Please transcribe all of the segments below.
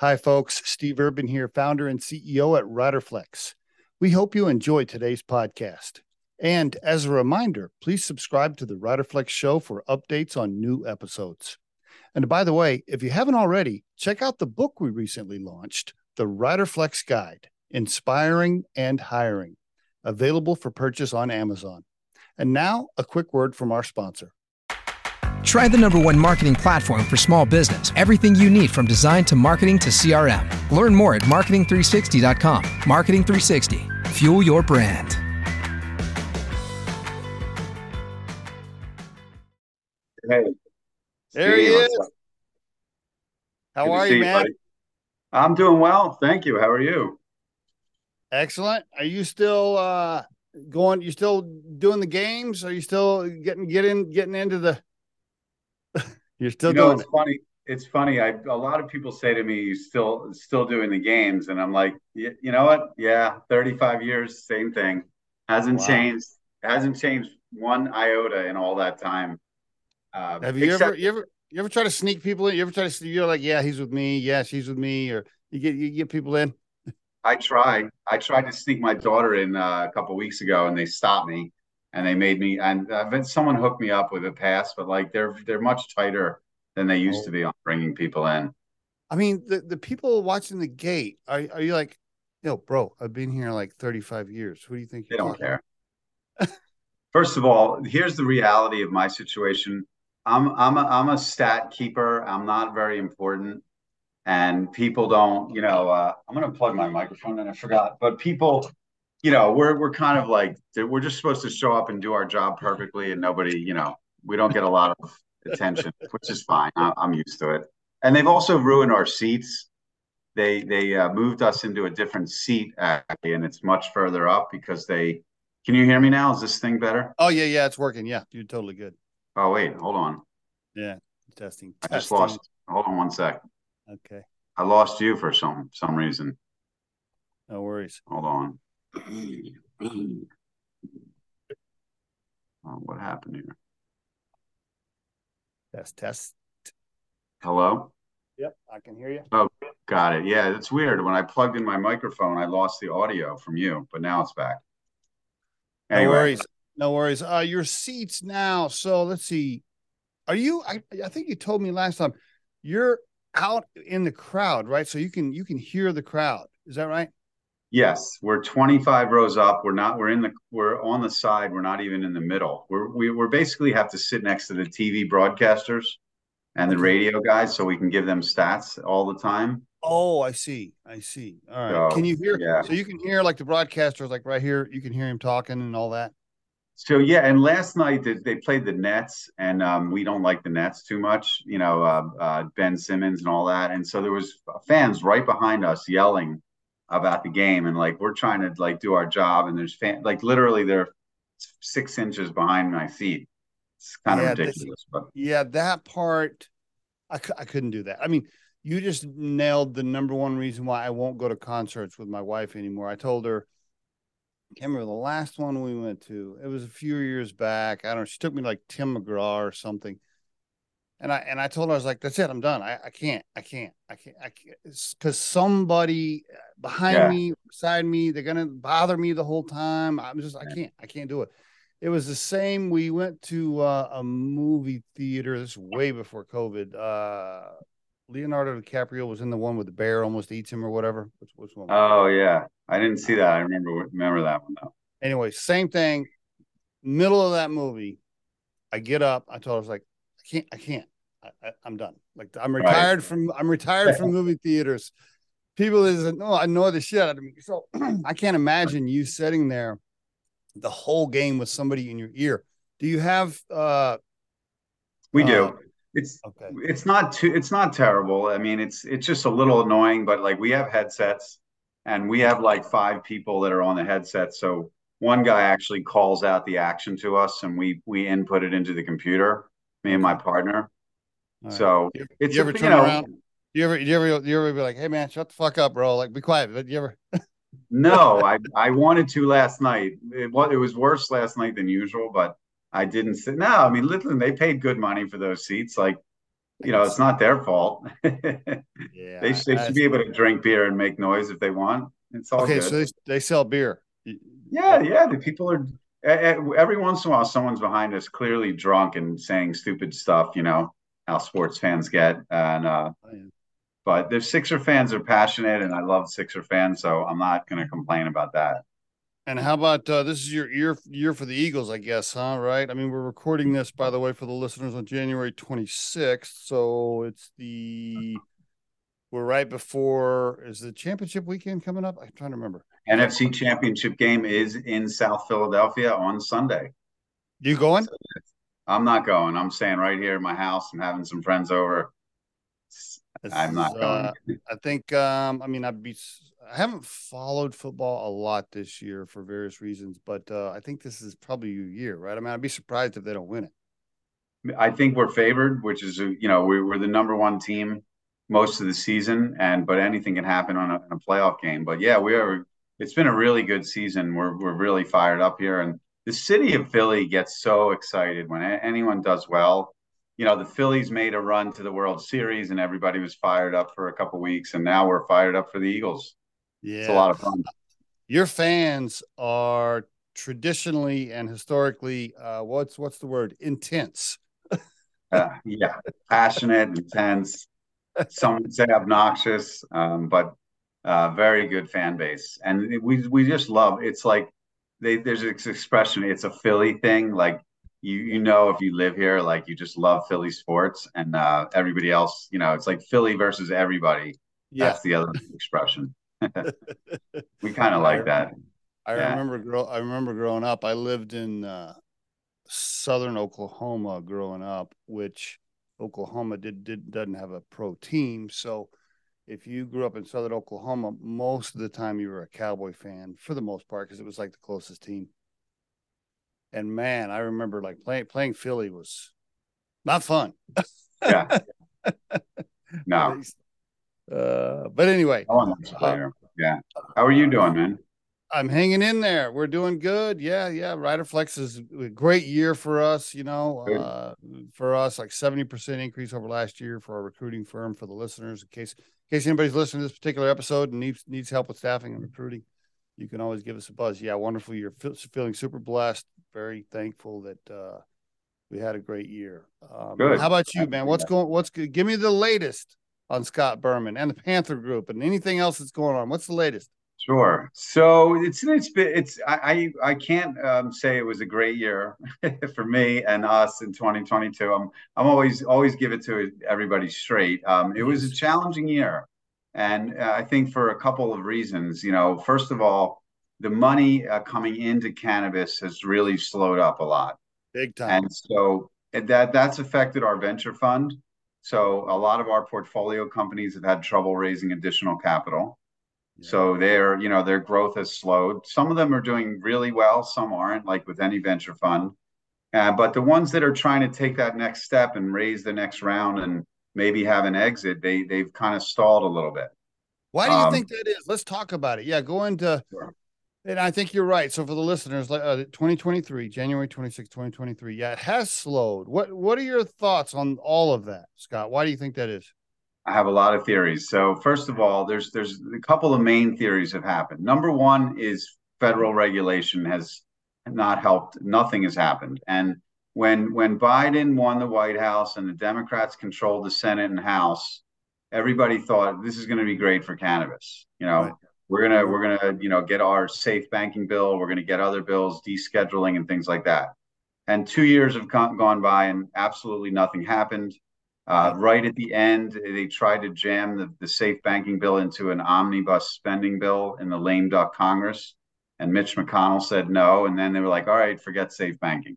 Hi, folks. Steve Urban here, founder and CEO at Riderflex. We hope you enjoy today's podcast. And as a reminder, please subscribe to the Riderflex show for updates on new episodes. And by the way, if you haven't already, check out the book we recently launched, The Riderflex Guide Inspiring and Hiring, available for purchase on Amazon. And now, a quick word from our sponsor. Try the number one marketing platform for small business. Everything you need from design to marketing to CRM. Learn more at marketing360.com. Marketing 360. Fuel your brand. Hey. There he is. How Good are you, man? buddy. I'm doing well. Thank you. How are you? Excellent. Are you still uh going you still doing the games? Are you still getting getting getting into the You're still you know, doing it's funny. It's funny. I a lot of people say to me, "You still still doing the games?" And I'm like, "Y- you know what? Yeah, 35 years, same thing. Hasn't Wow. changed. Hasn't changed one iota in all that time. Uh. Have you except- ever you ever you ever try to sneak people in? You ever try to you're like, yeah, he's with me, yeah, she's with me, or you get you get people in? I tried. I tried to sneak my daughter in uh, a couple weeks ago, and they stopped me, and they made me. And I've been, someone hooked me up with a pass, but like they're they're much tighter than they used to be on bringing people in. I mean, the, the people watching the gate, are are you like, yo, bro, I've been here like 35 years. Who do you think They don't care. First of all, here's the reality of my situation. I'm I'm a I'm a stat keeper. I'm not very important, and people don't. You know, uh, I'm gonna plug my microphone, and I forgot. But people, you know, we're we're kind of like we're just supposed to show up and do our job perfectly, and nobody, you know, we don't get a lot of attention, which is fine. I, I'm used to it. And they've also ruined our seats. They they uh, moved us into a different seat, actually, and it's much further up because they. Can you hear me now? Is this thing better? Oh yeah, yeah, it's working. Yeah, you're totally good. Oh wait, hold on. Yeah, testing. I just lost. Hold on one sec. Okay, I lost you for some some reason. no worries. Hold on. Oh, what happened here? Test, test. Hello. Yep, I can hear you. Oh, got it. Yeah, it's weird. When I plugged in my microphone, I lost the audio from you, but now it's back. No worries. No worries. Uh, your seats now. So let's see. Are you? I, I think you told me last time. You're out in the crowd, right? So you can you can hear the crowd. Is that right? Yes, we're 25 rows up. We're not. We're in the. We're on the side. We're not even in the middle. We're we, we're basically have to sit next to the TV broadcasters and the radio guys, so we can give them stats all the time. Oh, I see. I see. All right. So, can you hear? yeah. So you can hear like the broadcasters, like right here. You can hear him talking and all that. So yeah, and last night they, they played the Nets, and um, we don't like the Nets too much, you know, uh, uh, Ben Simmons and all that, and so there was fans right behind us yelling about the game, and like we're trying to like do our job, and there's fan like literally they're six inches behind my seat It's kind Yeah, of this- ridiculous, but Yeah, that part, I, I couldn't do that. I mean, you just nailed the number one reason why I won't go to concerts with my wife anymore. I told her, I can't remember the last one we went to. It was a few years back. I don't know. She took me to, like Tim McGraw or something. And I and I told her I was like, that's it. I'm done. I, I can't. I can't. I can't. I can't. Because somebody behind Yeah. me, beside me, they're gonna bother me the whole time. I'm just. I can't. I can't do it. It was the same. We went to uh, a movie theater. This is way before COVID. Uh, Leonardo DiCaprio was in the one with the bear almost eats him or whatever. Which, which one? oh yeah, I didn't see that. I remember remember that one though. anyway, same thing. Middle of that movie, I get up. I told her I was like, can't. I can't. I, I'm done. Like I'm Right. retired from. I'm retired from movie theaters. People is no, I know the shit out of me. So I can't imagine you sitting there the whole game with somebody in your ear. Do you have? uh We Uh, do. It's Okay. it's not too it's not terrible. I mean, it's it's just a little annoying, but like we have headsets and we have like five people that are on the headset. So one guy actually calls out the action to us and we we input it into the computer, me and my partner. Right. So You- it's you ever a- turn know, around? You ever, you ever, you ever be like, "Hey man, shut the fuck up, bro"? Like, be quiet. But you ever? no, I I wanted to last night. It was it was worse last night than usual, but I didn't sit. No, I mean, literally, they paid good money for those seats. Like you know, it's not their fault. yeah, they, they should be able to drink beer and make noise if they want. It's all okay. good. So they, they sell beer. Yeah, yeah. The people are every once in a while someone's behind us clearly drunk and saying stupid stuff. You know how sports fans get, and uh, oh, yeah. but the Sixer fans are passionate, and I love Sixer fans, so I'm not going to complain about that. And how about uh, this is your year year for the Eagles, I guess, huh? Right? I mean, we're recording this, by the way, for the listeners on January 26th, so it's the we're right before is the championship weekend coming up? I'm trying to remember. NFC championship game is in South Philadelphia on Sunday. You going? I'm not going. I'm staying right here in my house. I'm having some friends over. I'm not going. Uh, I think um I mean I'd be I haven't followed football a lot this year for various reasons, but uh, I think this is probably your year, right? I mean, I'd be surprised if they don't win it. I think we're favored, which is you know we, are the number one team most of the season, and but anything can happen on a, a, playoff game. But yeah, we are. It's been a really good season. We're we're really fired up here, and the city of Philly gets so excited when anyone does well. You know, the Phillies made a run to the World Series, and everybody was fired up for a couple weeks, and now we're fired up for the Eagles. Yeah, it's a lot of fun. Your fans are traditionally and historically, uh, what's what's the word? Intense. uh, yeah, passionate, intense. Some would say obnoxious, um, but uh, very good fan base, and we we just love. It's like they, there's this expression. It's a Philly thing. Like you you know if you live here, like you just love Philly sports, and uh, everybody else, you know, it's like Philly versus everybody. Yeah. That's the other expression. we kind of like that. I yeah. remember grow. I remember growing up. I lived in uh, southern Oklahoma growing up, which Oklahoma did, did doesn't have a pro team. So if you grew up in southern Oklahoma, most of the time you were a Cowboy fan for the most part because it was like the closest team. And man, I remember like playing playing Philly was not fun. yeah. No. Uh, but anyway, uh, yeah. How are you doing, man? I'm hanging in there. We're doing good. Yeah, yeah. Rider Flex is a great year for us. You know, uh, for us, like 70% increase over last year for our recruiting firm for the listeners. In case, in case anybody's listening to this particular episode and needs needs help with staffing and recruiting, you can always give us a buzz. Yeah, wonderful year. Feeling super blessed. Very thankful that uh, we had a great year. Um, good. How about you, man? What's going? What's good? Give me the latest on Scott Berman and the Panther Group and anything else that's going on. What's the latest? Sure. So it's it's it's I I, I can't um, say it was a great year for me and us in 2022. I'm I'm always always give it to everybody straight. Um, it was a challenging year, and uh, I think for a couple of reasons. You know, first of all, the money uh, coming into cannabis has really slowed up a lot, big time, and so that that's affected our venture fund. So a lot of our portfolio companies have had trouble raising additional capital. Yeah. So their, you know, their growth has slowed. Some of them are doing really well, some aren't, like with any venture fund. Uh, but the ones that are trying to take that next step and raise the next round and maybe have an exit, they they've kind of stalled a little bit. Why do you um, think that is? Let's talk about it. Yeah, go into sure. And I think you're right. So for the listeners, uh, 2023, January 26, 2023, yeah, it has slowed. What What are your thoughts on all of that, Scott? Why do you think that is? I have a lot of theories. So first of all, there's there's a couple of main theories have happened. Number one is federal regulation has not helped. Nothing has happened. And when when Biden won the White House and the Democrats controlled the Senate and House, everybody thought this is going to be great for cannabis. You know, right we're gonna we're gonna you know get our safe banking bill we're gonna get other bills descheduling and things like that and two years have gone by and absolutely nothing happened uh, right at the end they tried to jam the, the safe banking bill into an omnibus spending bill in the lame duck congress and mitch mcconnell said no and then they were like all right forget safe banking.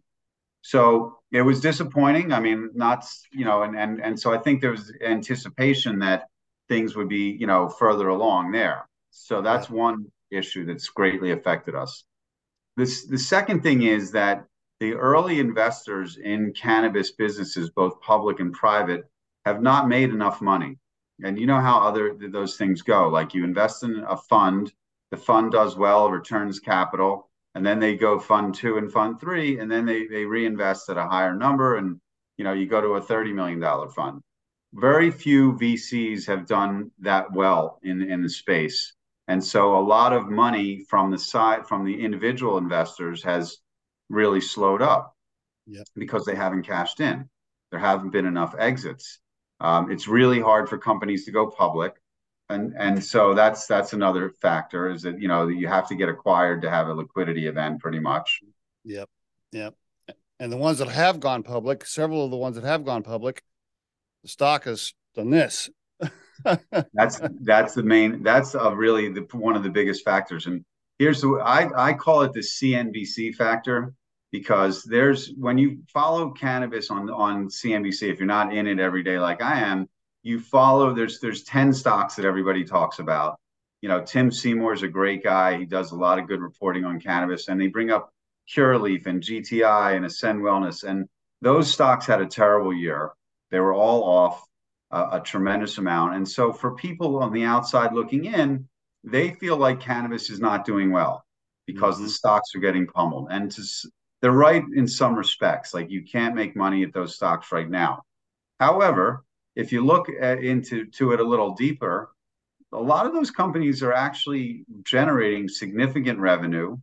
So it was disappointing i mean not you know and and, and so i think there was anticipation that things would be you know further along there. So that's one issue that's greatly affected us. This the second thing is that the early investors in cannabis businesses, both public and private, have not made enough money. And you know how other those things go. Like you invest in a fund, the fund does well, returns capital, and then they go fund two and fund three, and then they they reinvest at a higher number, and you know you go to a thirty million dollar fund. very few VCs have done that well in in the space, and so a lot of money from the side from the individual investors has really slowed up yep. because they haven't cashed in. There haven't been enough exits. Um, it's really hard for companies to go public, and and so that's that's another factor is that you know you have to get acquired to have a liquidity event, pretty much. Yep, yep. And the ones that have gone public, several of the ones that have gone public, the stock has done this. that's that's the main. That's a really the one of the biggest factors. And here's the I I call it the CNBC factor because there's when you follow cannabis on on CNBC, if you're not in it every day like I am, you follow there's there's 10 stocks that everybody talks about. You know, Tim Seymour is a great guy. He does a lot of good reporting on cannabis, and they bring up Curaleaf and GTI and Ascend Wellness, and those stocks had a terrible year. They were all off a, a tremendous amount, and so for people on the outside looking in, they feel like cannabis is not doing well because mm-hmm. the stocks are getting pummeled. And to they're right in some respects. Like you can't make money at those stocks right now. However, if you look at, into to it a little deeper, a lot of those companies are actually generating significant revenue.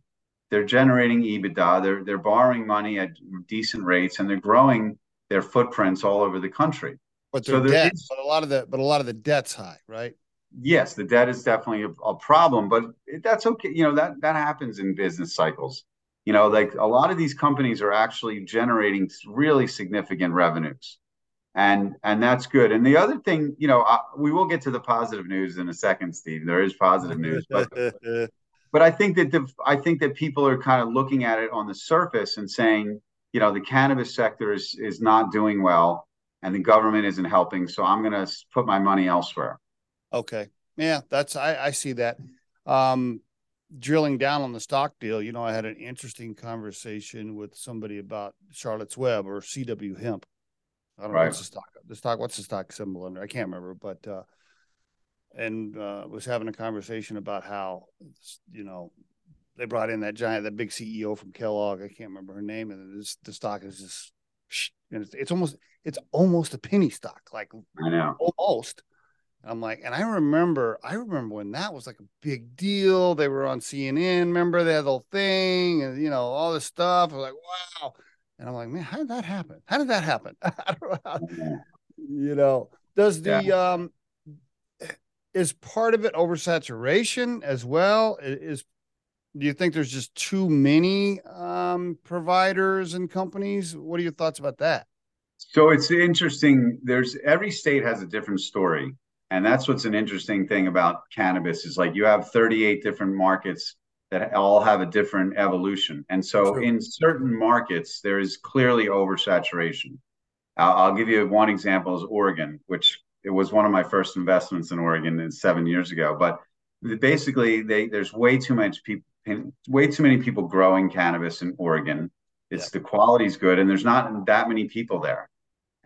They're generating EBITDA. They're they're borrowing money at decent rates, and they're growing their footprints all over the country. But so debt, is, but a lot of the but a lot of the debt's high, right? Yes, the debt is definitely a, a problem, but that's okay. You know that that happens in business cycles you know like a lot of these companies are actually generating really significant revenues. And and that's good. And the other thing you know I, we will get to the positive news in a second steve. There is positive news but but i think that the i think that people are kind of looking at it on the surface and saying you know the cannabis sector is is not doing well and the government isn't helping so i'm going to put my money elsewhere. Okay. Yeah that's i i see that. Um drilling down on the stock deal, you know, I had an interesting conversation with somebody about Charlotte's Web or CW Hemp. I don't right. know what's the stock. The stock. What's the stock symbol under? I can't remember, but uh, and uh, was having a conversation about how you know they brought in that giant, that big CEO from Kellogg. I can't remember her name, and this, the stock is just and it's, it's almost it's almost a penny stock, like I know almost. I'm like, and I remember, I remember when that was like a big deal. They were on CNN. Remember they had the whole thing and you know all this stuff. I was like, wow. And I'm like, man, how did that happen? How did that happen? I don't know you know, does the yeah. um is part of it oversaturation as well? Is do you think there's just too many um providers and companies? What are your thoughts about that? So it's interesting. There's every state has a different story and that's what's an interesting thing about cannabis is like you have 38 different markets that all have a different evolution. And so True. in certain markets there is clearly oversaturation. I'll, I'll give you one example is oregon which it was one of my first investments in oregon seven years ago. But basically they there's way too much people way too many people growing cannabis in oregon. It's yeah. the quality's good and there's not that many people there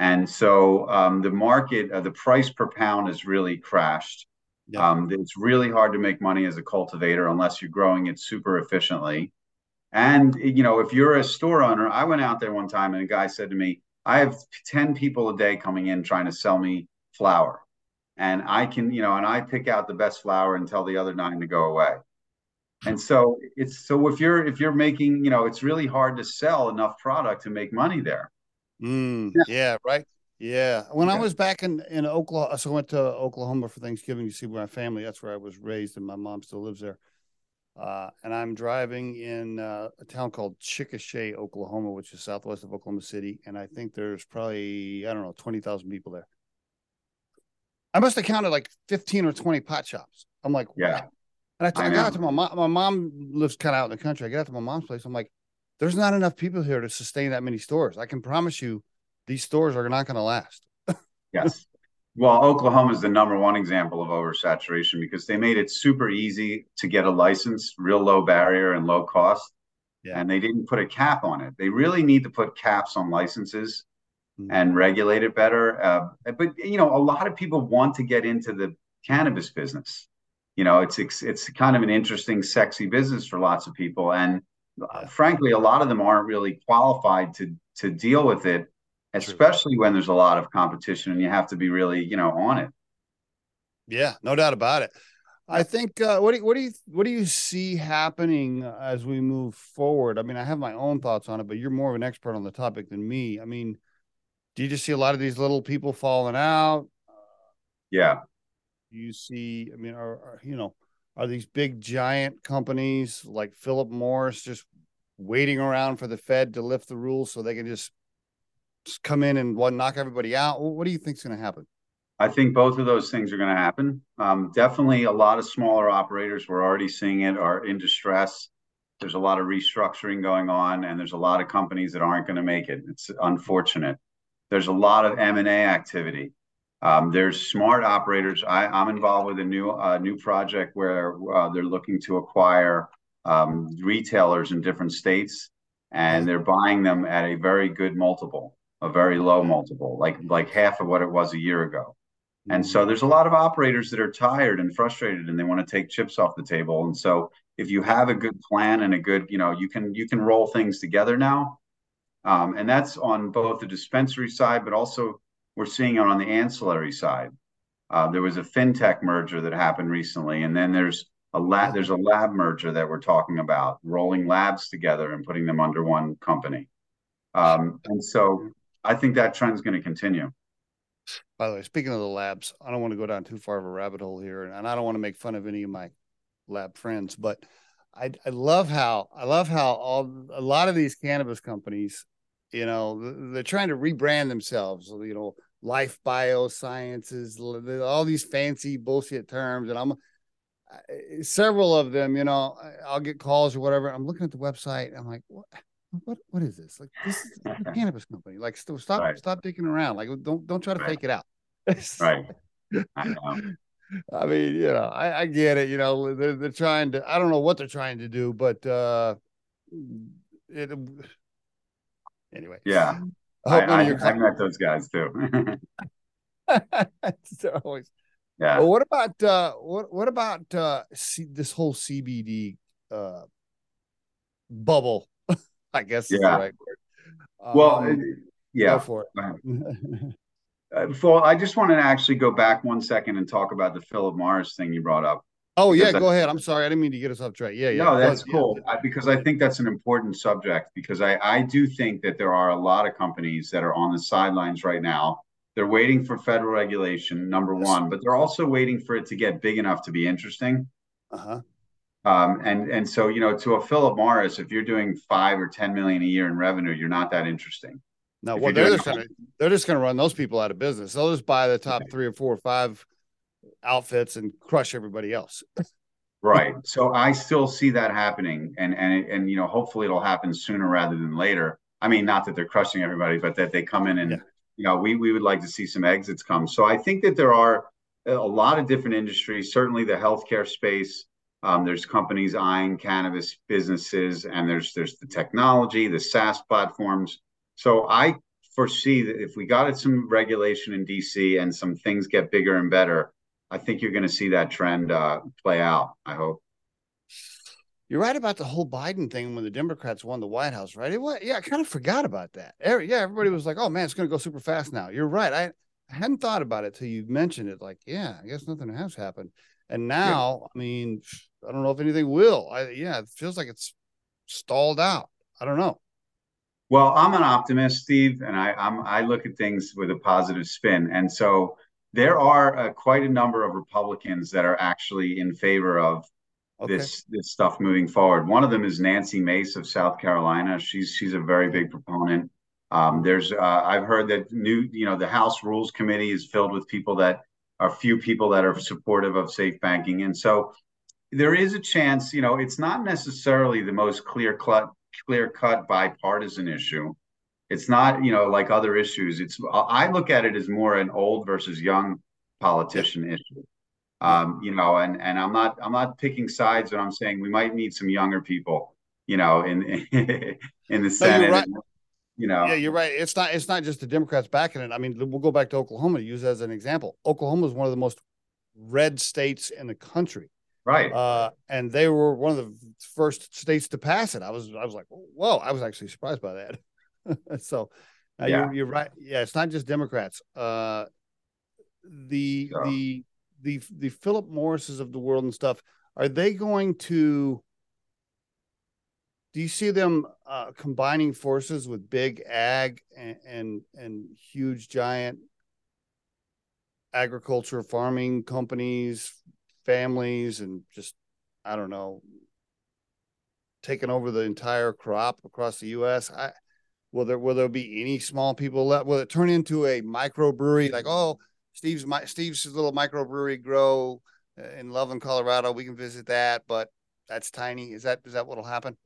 and so um, the market, uh, the price per pound has really crashed. Um, it's really hard to make money as a cultivator unless you're growing it super efficiently. And you know, if you're a store owner, I went out there one time and a guy said to me, "I have ten people a day coming in trying to sell me flour, and I can, you know, and I pick out the best flour and tell the other nine to go away." And so it's so if you're if you're making, you know, it's really hard to sell enough product to make money there. Mm, yeah. yeah. right. Yeah. When. I was back in, in Oklahoma, so I went to Oklahoma for Thanksgiving to see my family. That's where I was raised, and my mom still lives there. Uh, and I'm driving in uh, a town called Chickasha, Oklahoma, which is southwest of Oklahoma City. And I think there's probably, I don't know, 20,000 people there. I must have counted like 15 or 20 pot shops. I'm like, yeah. And I, t- I, I got to my mom. My mom lives kind of out in the country. I got to my mom's place. I'm like, there's not enough people here to sustain that many stores. I can promise you these stores are not going to last. yes. Well, Oklahoma is the number one example of oversaturation because they made it super easy to get a license, real low barrier and low cost. Yeah. And they didn't put a cap on it. They really need to put caps on licenses mm-hmm. and regulate it better. Uh, but you know, a lot of people want to get into the cannabis business. You know, it's it's, it's kind of an interesting, sexy business for lots of people, and frankly, a lot of them aren't really qualified to to deal with it especially when there's a lot of competition and you have to be really, you know, on it. Yeah, no doubt about it. I think uh, what do you, what do you what do you see happening as we move forward? I mean, I have my own thoughts on it, but you're more of an expert on the topic than me. I mean, do you just see a lot of these little people falling out? Yeah. Do You see, I mean, are, are you know, are these big giant companies like Philip Morris just waiting around for the Fed to lift the rules so they can just, just come in and knock everybody out? What do you think is going to happen? I think both of those things are going to happen. Um, definitely, a lot of smaller operators we're already seeing it are in distress. There's a lot of restructuring going on, and there's a lot of companies that aren't going to make it. It's unfortunate. There's a lot of M and A activity. Um, there's smart operators. I, am involved with a new uh, new project where uh, they're looking to acquire um, retailers in different states, and they're buying them at a very good multiple, a very low multiple, like like half of what it was a year ago. And so there's a lot of operators that are tired and frustrated and they want to take chips off the table. And so if you have a good plan and a good, you know, you can you can roll things together now. Um, and that's on both the dispensary side, but also we're seeing it on the ancillary side. Uh, there was a fintech merger that happened recently, and then there's a lab there's a lab merger that we're talking about, rolling labs together and putting them under one company. Um, and so I think that trend's going to continue. By the way, speaking of the labs, I don't want to go down too far of a rabbit hole here, and I don't want to make fun of any of my lab friends, but I, I love how I love how all a lot of these cannabis companies, you know, they're trying to rebrand themselves. You know, life biosciences, all these fancy bullshit terms, and I'm several of them. You know, I'll get calls or whatever. I'm looking at the website. I'm like, what? what what is this? Like this is a cannabis company. Like stop right. stop digging around. Like don't don't try to right. fake it out. right. I, I, mean, you know, I, I get it. You know, they're they're trying to. I don't know what they're trying to do, but uh, it. Anyway. Yeah. I, I, I, I met those guys too. always. Yeah. Well, what about uh, what what about uh, C- this whole CBD uh, bubble I guess yeah. Right well, um, yeah. for it. uh, well, I just want to actually go back one second and talk about the Philip Morris thing you brought up. Oh yeah, go ahead. I'm sorry, I didn't mean to get us off track. Yeah, yeah. No, that's cool yeah. I, because I think that's an important subject because I I do think that there are a lot of companies that are on the sidelines right now. They're waiting for federal regulation, number one, but they're also waiting for it to get big enough to be interesting. Uh huh. Um, and and so you know, to a Philip Morris, if you're doing five or ten million a year in revenue, you're not that interesting. No, well, they're just gonna they're just gonna run those people out of business. They'll just buy the top three or four or five outfits and crush everybody else. right. So I still see that happening, and and and you know, hopefully it'll happen sooner rather than later. I mean, not that they're crushing everybody, but that they come in and yeah. you know, we we would like to see some exits come. So I think that there are a lot of different industries. Certainly, the healthcare space um, there's companies eyeing cannabis businesses, and there's there's the technology, the SaaS platforms. So I foresee that if we got it some regulation in DC and some things get bigger and better, I think you're going to see that trend uh, play out. I hope. You're right about the whole Biden thing when the Democrats won the White House, right? It was, yeah, I kind of forgot about that. yeah, everybody was like, "Oh man, it's going to go super fast now." You're right. I, I hadn't thought about it till you mentioned it. Like, yeah, I guess nothing has happened. And now, yeah. I mean, I don't know if anything will. I yeah, it feels like it's stalled out. I don't know. Well, I'm an optimist, Steve, and I I'm, i look at things with a positive spin. And so there are uh, quite a number of Republicans that are actually in favor of okay. this this stuff moving forward. One of them is Nancy Mace of South Carolina. She's she's a very big proponent. Um, there's uh, I've heard that new you know the House Rules Committee is filled with people that are few people that are supportive of safe banking, and so there is a chance, you know, it's not necessarily the most clear cut, clear cut bipartisan issue. It's not, you know, like other issues. It's I look at it as more an old versus young politician issue. Um, you know, and and I'm not I'm not picking sides, but I'm saying we might need some younger people, you know, in in the Senate. No, right. you know, yeah, you're right. It's not it's not just the Democrats backing it. I mean, we'll go back to Oklahoma to use as an example. Oklahoma is one of the most red states in the country right uh, and they were one of the first states to pass it i was i was like whoa i was actually surprised by that so yeah. You're, you're, right. Yeah, it's not just Democrats. Uh, the so. the the the Philip Morrises of the world and stuff. Are they going to? Do you see them uh, combining forces with big ag and, and and huge giant agriculture farming companies, families, and just I don't know, taking over the entire crop across the U.S. I will there will there be any small people left? Will it turn into a microbrewery like oh Steve's my Steve's little microbrewery grow uh, in Loveland, Colorado? We can visit that, but that's tiny. Is that is that what'll happen?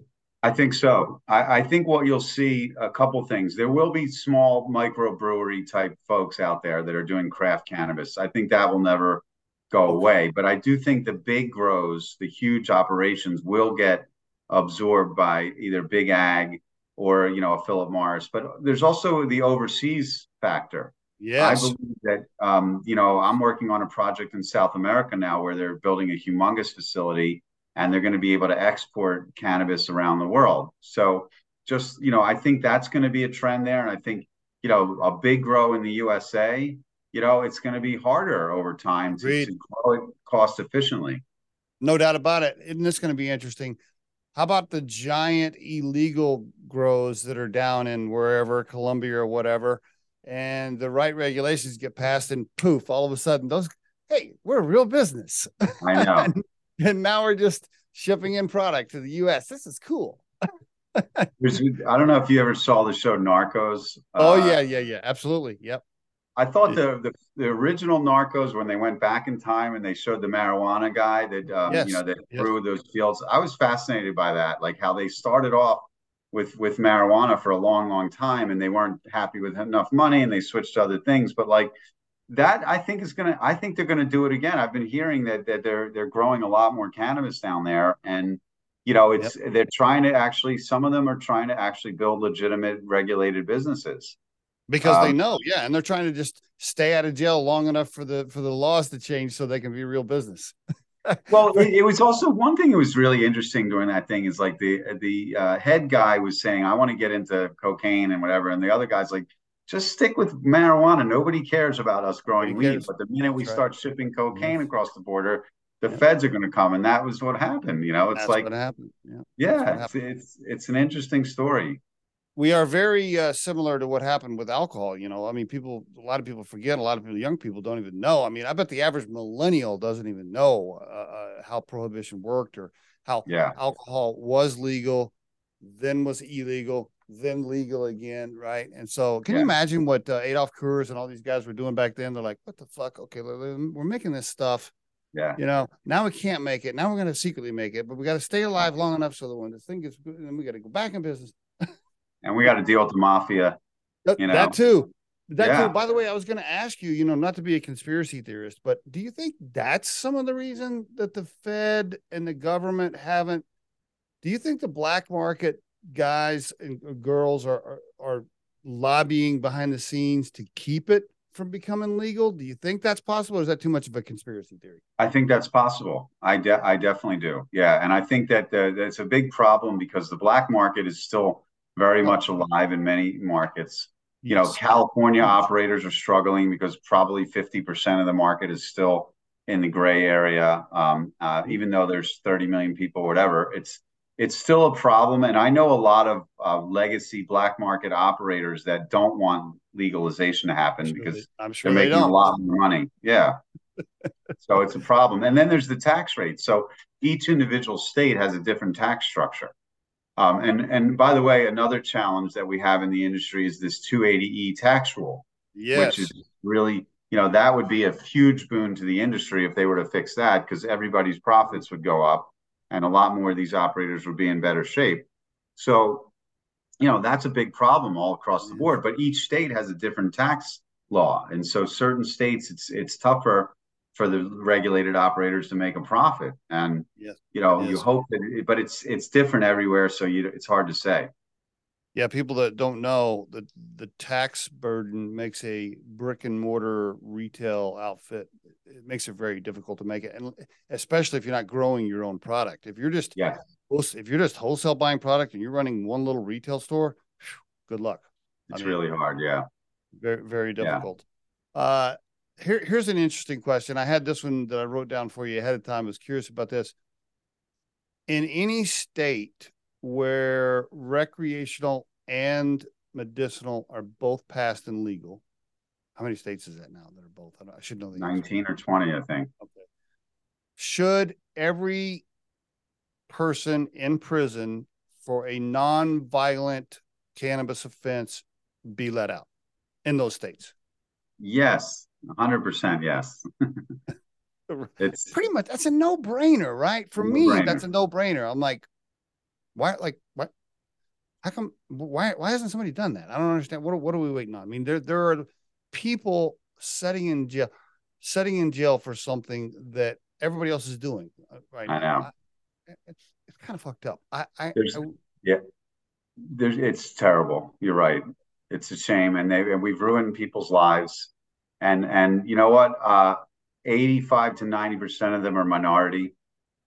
I think so. I, I, think what you'll see a couple things. There will be small microbrewery type folks out there that are doing craft cannabis. I think that will never go away. But I do think the big grows, the huge operations, will get absorbed by either big ag or you know a Philip Morris. But there's also the overseas factor. Yes. I believe that um, you know I'm working on a project in South America now where they're building a humongous facility and they're going to be able to export cannabis around the world. So just, you know, I think that's going to be a trend there. And I think, you know, a big grow in the USA, you know, it's going to be harder over time to, to grow it cost efficiently. No doubt about it. Isn't this going to be interesting? How about the giant illegal grows that are down in wherever, Colombia or whatever, and the right regulations get passed and poof, all of a sudden those, hey, we're a real business. I know. and now we're just shipping in product to the U.S. This is cool. I don't know if you ever saw the show Narcos. Oh uh, yeah, yeah, yeah, absolutely. Yep. I thought the, the, the original Narcos when they went back in time and they showed the marijuana guy that um, yes. you know that yes. grew those fields. I was fascinated by that, like how they started off with with marijuana for a long, long time, and they weren't happy with enough money, and they switched to other things. But like that I think is gonna. I think they're gonna do it again. I've been hearing that that they're they're growing a lot more cannabis down there, and you know, it's yep. they're trying to actually. Some of them are trying to actually build legitimate regulated businesses because um, they know, yeah, and they're trying to just stay out of jail long enough for the for the laws to change so they can be real business. well, it, it, was also one thing that was really interesting during that thing is like the the uh, head guy was saying, "I want to get into cocaine and whatever," and the other guy's like, just stick with marijuana. Nobody cares about us growing weed. But the minute we That's start shipping cocaine mm-hmm. across the border, the yeah. feds are going to come, and that was what happened. You know, it's That's like what happened. Yeah, yeah it's, it's, it's an interesting story. We are very uh, similar to what happened with alcohol. You know, I mean, people, a lot of people forget. A lot of people, young people, don't even know. I mean, I bet the average millennial doesn't even know uh, uh, how prohibition worked or how yeah. alcohol was legal, then was illegal, then legal again, right? And so, can yeah. you imagine what uh, Adolph Coors and all these guys were doing back then? They're like, "What the fuck? Okay, we're making this stuff. Yeah, you know, now we can't make it. Now we're going to secretly make it, but we got to stay alive long enough so that when this thing gets good, then we got to go back in business. And we got to deal with the mafia. You know that too. That yeah. too. By the way, I was going to ask you, you know, not to be a conspiracy theorist, but do you think that's some of the reason that the Fed and the government haven't? Do you think the black market guys and girls are, are, are lobbying behind the scenes to keep it from becoming legal? Do you think that's possible, or is that too much of a conspiracy theory? I think that's possible. I de- I definitely do. Yeah, and I think that uh, that's a big problem because the black market is still very much alive in many markets. Yes. You know, California operators are struggling because probably fifty percent of the market is still in the gray area. Um, uh, even though there's 30 million people, whatever, it's it's still a problem. And I know a lot of uh, legacy black market operators that don't want legalization to happen because they, I'm sure they're making they a lot of money. Yeah. so it's a problem. And then there's the tax rate. So each individual state has a different tax structure. Um, and and by the way, another challenge that we have in the industry is this 280e tax rule, yes. which is really you know that would be a huge boon to the industry if they were to fix that because everybody's profits would go up and a lot more of these operators would be in better shape. So, you know, that's a big problem all across the board. But each state has a different tax law, and so certain states it's it's tougher for the regulated operators to make a profit. And yes. you know, yes. you hope that, it, but it's it's different everywhere, so you it's hard to say. Yeah, people that don't know that the tax burden makes a brick and mortar retail outfit it makes it very difficult to make it, and especially if you're not growing your own product. If you're just yeah, if you're just wholesale buying product and you're running one little retail store, good luck. It's I mean, really hard. Yeah. Very, very difficult. Yeah. Uh, here, here's an interesting question. I had this one that I wrote down for you ahead of time. I was curious about this. In any state where recreational and medicinal are both passed and legal, how many states is that now that are both? I should know the 19 answer. or 20, I think. Okay. Should every person in prison for a non-violent cannabis offense be let out in those states? Yes, 100% yes. it's pretty much that's a no-brainer, right? For me, that's a no-brainer. I'm like, why like what how come why why hasn't somebody done that? I don't understand. What what are we waiting on? I mean, there there are people setting in jail setting in jail for something that everybody else is doing uh, right I know. I, it's it's kind of fucked up. I, I, I yeah, there's it's terrible. You're right. It's a shame, and they and we've ruined people's lives. And and you know what? Uh, 85 to 90 percent of them are minority.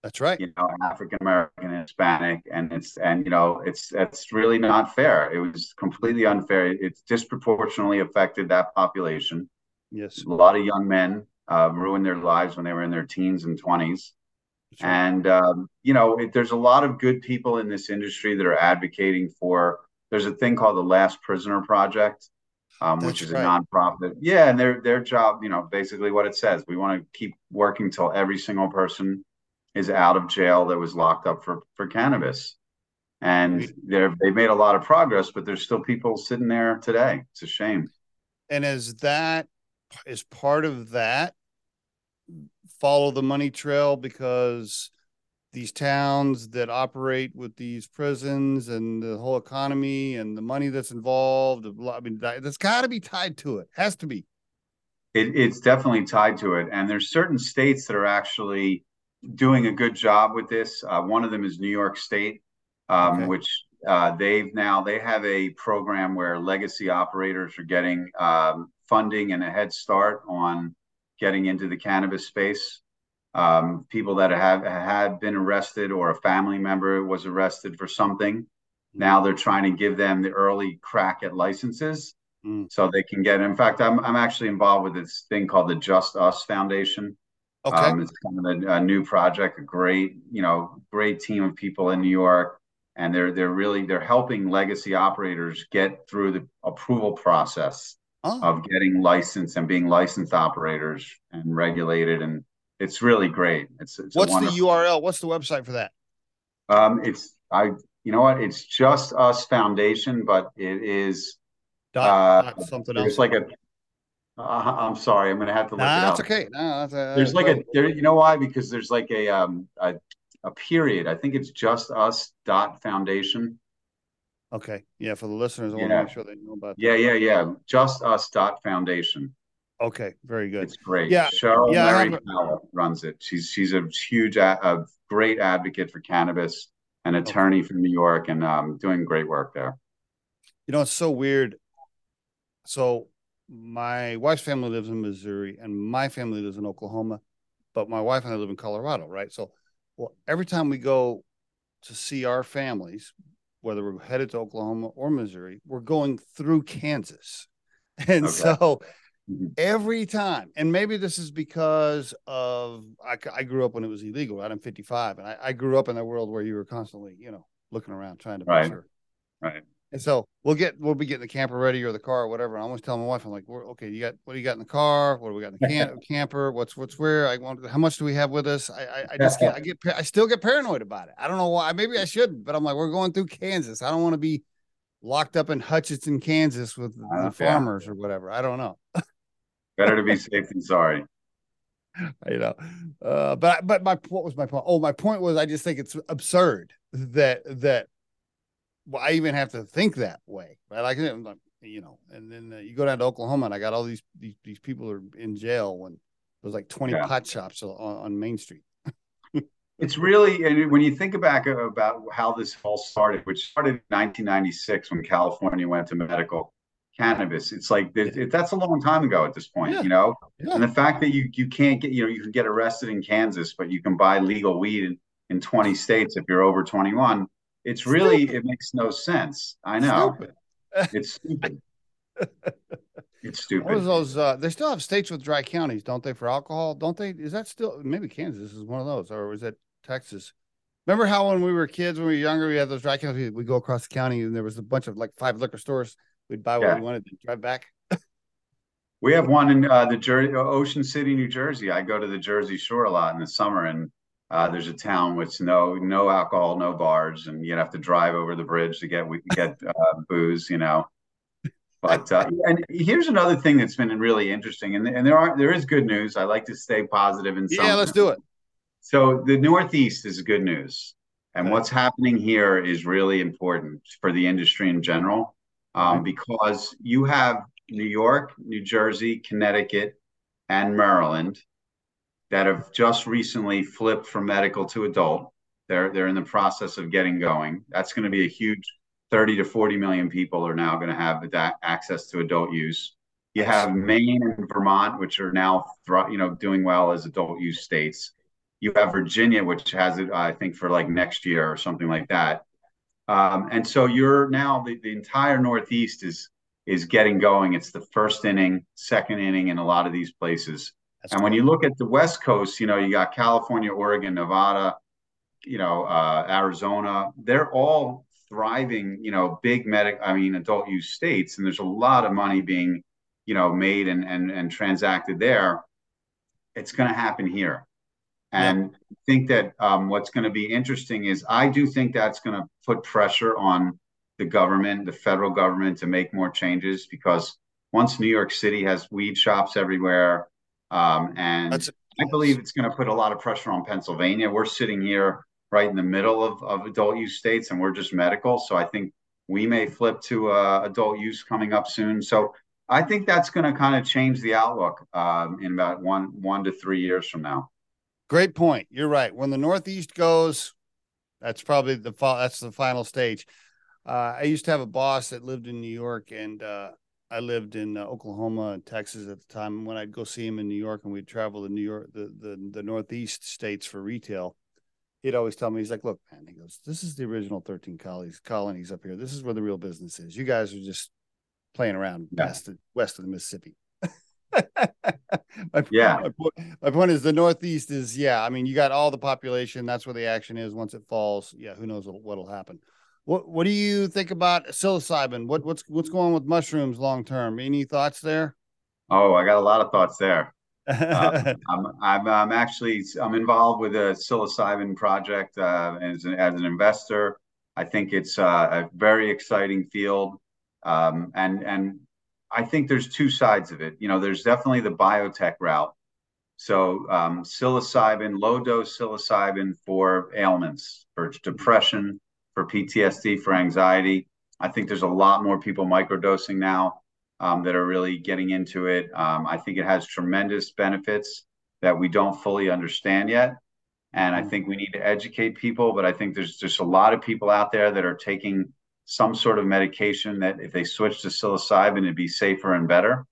That's right. You know, African American, Hispanic, and it's and you know it's it's really not fair. It was completely unfair. It's disproportionately affected that population. Yes, a lot of young men uh, ruined their lives when they were in their teens and twenties. Right. And um, you know, it, there's a lot of good people in this industry that are advocating for. There's a thing called the Last Prisoner Project, um, which is right. a nonprofit. Yeah, and their their job, you know, basically what it says, we want to keep working till every single person is out of jail that was locked up for for cannabis. And they're they made a lot of progress, but there's still people sitting there today. It's a shame. And as that is part of that follow the money trail because these towns that operate with these prisons and the whole economy and the money that's involved. I mean, that's got to be tied to it. Has to be. It, it's definitely tied to it. And there's certain states that are actually doing a good job with this. Uh, one of them is New York State, um, okay. which uh, they've now they have a program where legacy operators are getting um, funding and a head start on getting into the cannabis space. Um, people that have had been arrested or a family member was arrested for something. Now they're trying to give them the early crack at licenses mm. so they can get. In fact, I'm I'm actually involved with this thing called the Just Us Foundation. Okay. Um, it's kind of a, a, new project, a great, you know, great team of people in New York, and they're they're really they're helping legacy operators get through the approval process oh. of getting licensed and being licensed operators and regulated, and it's really great. It's, it's what's the URL? What's the website for that? Um, it's I you know what? It's just us foundation, but it is dot, uh, dot something else. It's like a uh, I'm sorry, I'm going to have to look nah, it up. That's okay. No, that's there's like a there. You know why? Because there's like a um a, a period. I think it's just us dot foundation. Okay. Yeah, for the listeners, I yeah. want to make sure they know about. Yeah, that. yeah, yeah. Just us dot foundation. Okay, very good. It's great. Yeah, Cheryl yeah, Mary a... runs it. She's she's a huge, a, a great advocate for cannabis, an attorney okay. from New York, and um, doing great work there. You know, it's so weird. So my wife's family lives in Missouri and my family lives in Oklahoma, but my wife and I live in Colorado, right? So, well, every time we go to see our families, whether we're headed to Oklahoma or Missouri, we're going through Kansas. And okay. so mm-hmm. every time, and maybe this is because of I, I grew up when it was illegal, right? I'm 55, and I, I grew up in a world where you were constantly, you know, looking around trying to make right. sure. Right. And so we'll get we'll be getting the camper ready or the car or whatever. And I always tell my wife, I'm like, okay, you got what do you got in the car? What do we got in the camper? What's what's where? I want how much do we have with us? I I, I just get I get I still get paranoid about it. I don't know why. Maybe I shouldn't, but I'm like, we're going through Kansas. I don't want to be locked up in Hutchinson, Kansas with the farmers or whatever. I don't know. Better to be safe than sorry. You know, uh, but but my what was my point? Oh, my point was I just think it's absurd that that well, I even have to think that way, right? Like, you know, and then uh, you go down to Oklahoma, and I got all these these, these people are in jail when there's like 20 yeah. pot shops on, on Main Street. it's really, and when you think back about how this all started, which started in 1996 when California went to medical cannabis, it's like it, that's a long time ago at this point, yeah. you know. Yeah. And the fact that you you can't get, you know, you can get arrested in Kansas, but you can buy legal weed in, in 20 states if you're over 21 it's really stupid. it makes no sense. I know. Stupid. it's stupid. it's stupid. What is those? Uh, they still have states with dry counties, don't they, for alcohol? Don't they? Is that still maybe Kansas is one of those, or was it Texas? Remember how when we were kids, when we were younger, we had those dry counties. We go across the county, and there was a bunch of like five liquor stores. We'd buy what Yeah. we wanted, and drive back. We have one in uh, the Jer- Ocean City, New Jersey. I go to the Jersey Shore a lot in the summer, and uh, there's a town with no no alcohol, no bars, and you'd have to drive over the bridge to get we get uh, booze, you know. But uh, and here's another thing that's been really interesting, and and there are there is good news. I like to stay positive some. Yeah, let's do it. So the Northeast is good news, and what's happening here is really important for the industry in general, um, because you have New York, New Jersey, Connecticut, and Maryland that have just recently flipped from medical to adult. They're they're in the process of getting going. That's going to be a huge 30 to 40 million people are now going to have that access to adult use. You have Maine and Vermont, which are now you know doing well as adult use states. You have Virginia, which has it, I think, for like next year or something like that. Um, and so you're now the, the entire Northeast is is getting going. It's the first inning, second inning in a lot of these places. That's and when you look at the West Coast, you know, you got California, Oregon, Nevada, you know, uh, Arizona. They're all thriving, you know, big medic, I mean, adult use states, and there's a lot of money being, you know, made and and and transacted there. It's going to happen here, and I think that um, what's going to be interesting is I do think that's going to put pressure on the government, the federal government, to make more changes because once New York City has weed shops everywhere, um, and That's- I believe it's going to put a lot of pressure on Pennsylvania. We're sitting here right in the middle of, of adult use states, and we're just medical. So I think we may flip to uh, adult use coming up soon. So I think that's going to kind of change the outlook um, in about one one to three years from now. Great point. You're right. When the Northeast goes, that's probably the fa- that's the final stage. Uh, I used to have a boss that lived in New York, and uh, I lived in uh, Oklahoma and Texas at the time. When I'd go see him in New York, and we'd travel to New York, the the, the Northeast states for retail, he'd always tell me, he's like, "Look, man," he goes, "This is the original thirteen colonies colonies up here. This is where the real business is. You guys are just playing around Yeah. west of, west of the Mississippi." my, Yeah. my, po- my point is the Northeast is yeah. I mean, you got all the population. That's where the action is. Once it falls, yeah, who knows what, what'll happen. What What do you think about psilocybin? What What's What's going on with mushrooms long term? Any thoughts there? Oh, I got a lot of thoughts there. Uh, I'm, I'm, I'm actually I'm involved with a psilocybin project uh, as, an, as an investor. I think it's uh, a very exciting field, um, and and I think there's two sides of it. You know, there's definitely the biotech route. So um, psilocybin, low dose psilocybin for ailments, for depression, for PTSD, for anxiety. I think there's a lot more people microdosing now um, that are really getting into it. Um, I think it has tremendous benefits that we don't fully understand yet. And I think we need to educate people, but I think there's just a lot of people out there that are taking some sort of medication that if they switch to psilocybin, it'd be safer and better.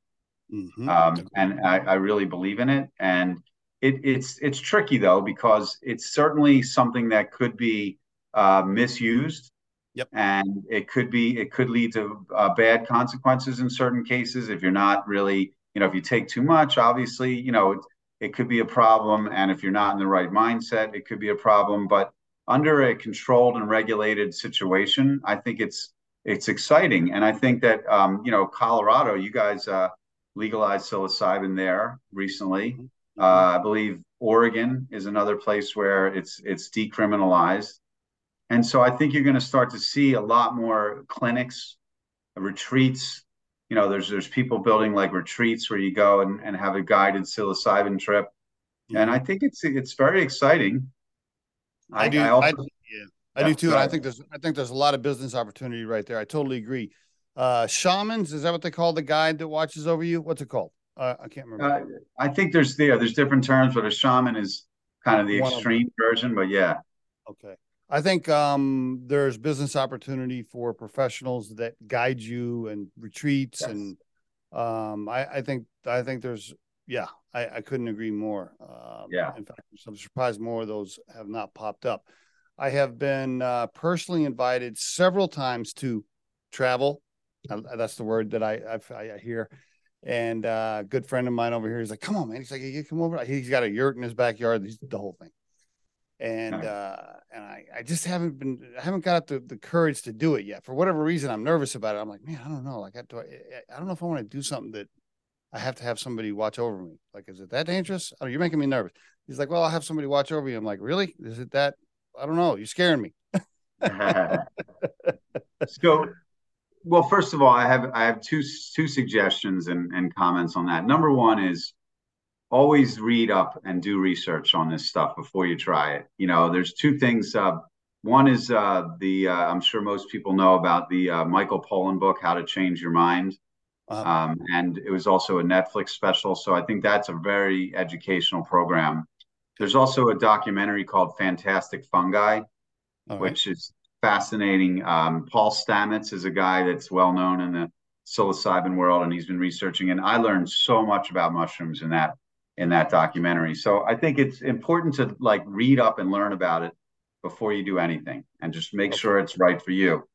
Mhm. Um, and I, I really believe in it. And it, it's it's tricky though because it's certainly something that could be uh, misused. Yep. And it could be it could lead to uh, bad consequences in certain cases if you're not really you know if you take too much. Obviously, you know it, it could be a problem, and if you're not in the right mindset, it could be a problem. But under a controlled and regulated situation, I think it's it's exciting, and I think that um, you know Colorado, you guys uh, legalized psilocybin there recently. Uh, I believe Oregon is another place where it's it's decriminalized, and so I think you're going to start to see a lot more clinics, retreats. You know, there's there's people building like retreats where you go and, and have a guided psilocybin trip, and I think it's it's very exciting. I do. I I, also, yeah, I Yeah, do too. And I think there's I think there's a lot of business opportunity right there. I totally agree. Uh, shamans is that what they call the guide that watches over you? What's it called? Uh, I can't remember. uh, I think there's there there's different terms, but a shaman is kind of the One of extreme version. But yeah, Okay. I think um, there's business opportunity for professionals that guide you and retreats Yes. and um, I, I think I think there's yeah I, I couldn't agree more. Um, Yeah. In fact, I'm surprised more of those have not popped up. I have been uh, personally invited several times to travel that's the word that I I, I hear. And uh, a good friend of mine over here, he's like, "Come on, man!" He's like, "You come over." He's got a yurt in his backyard. He's the whole thing. And uh, and I, I just haven't been I haven't got the, the courage to do it yet. For whatever reason, I'm nervous about it. I'm like, man, I don't know. Like I do I, I don't know if I want to do something that I have to have somebody watch over me. Like, is it that dangerous? Oh, you're making me nervous. He's like, well, I'll have somebody watch over you. I'm like, really? Is it that? I don't know. You're scaring me. so, well, first of all, I have I have two two suggestions and, and comments on that. Number one is always read up and do research on this stuff before you try it. You know, there's two things. Uh, one is uh, the uh, I'm sure most people know about the uh, Michael Pollan book, How to Change Your Mind. Uh-huh. Um, and it was also a Netflix special. So I think that's a very educational program. There's also a documentary called Fantastic Fungi, right. which is fascinating. Um, Paul Stamets is a guy that's well known in the psilocybin world, and he's been researching. And I learned so much about mushrooms in that in that documentary. So I think it's important to like read up and learn about it before you do anything, and just make okay. sure it's right for you.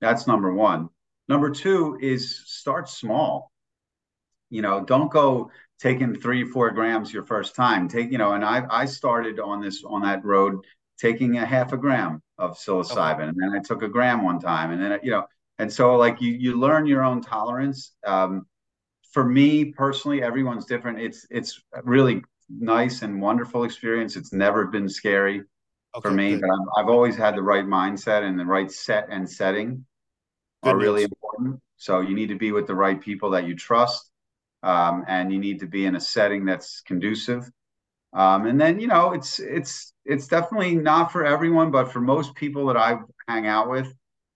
That's number one. Number two is start small. You know, don't go taking three, four grams your first time. Take, you know, and I I started on this on that road taking a half a gram of psilocybin, okay. and then I took a gram one time, and then you know, and so like you you learn your own tolerance. Um, for me personally, everyone's different. It's it's really nice and wonderful experience. It's never been scary okay, for me. But I've, I've always had the right mindset and the right set and setting are really important. So you need to be with the right people that you trust, um, and you need to be in a setting that's conducive. Um, and then you know it's it's it's definitely not for everyone, but for most people that I hang out with,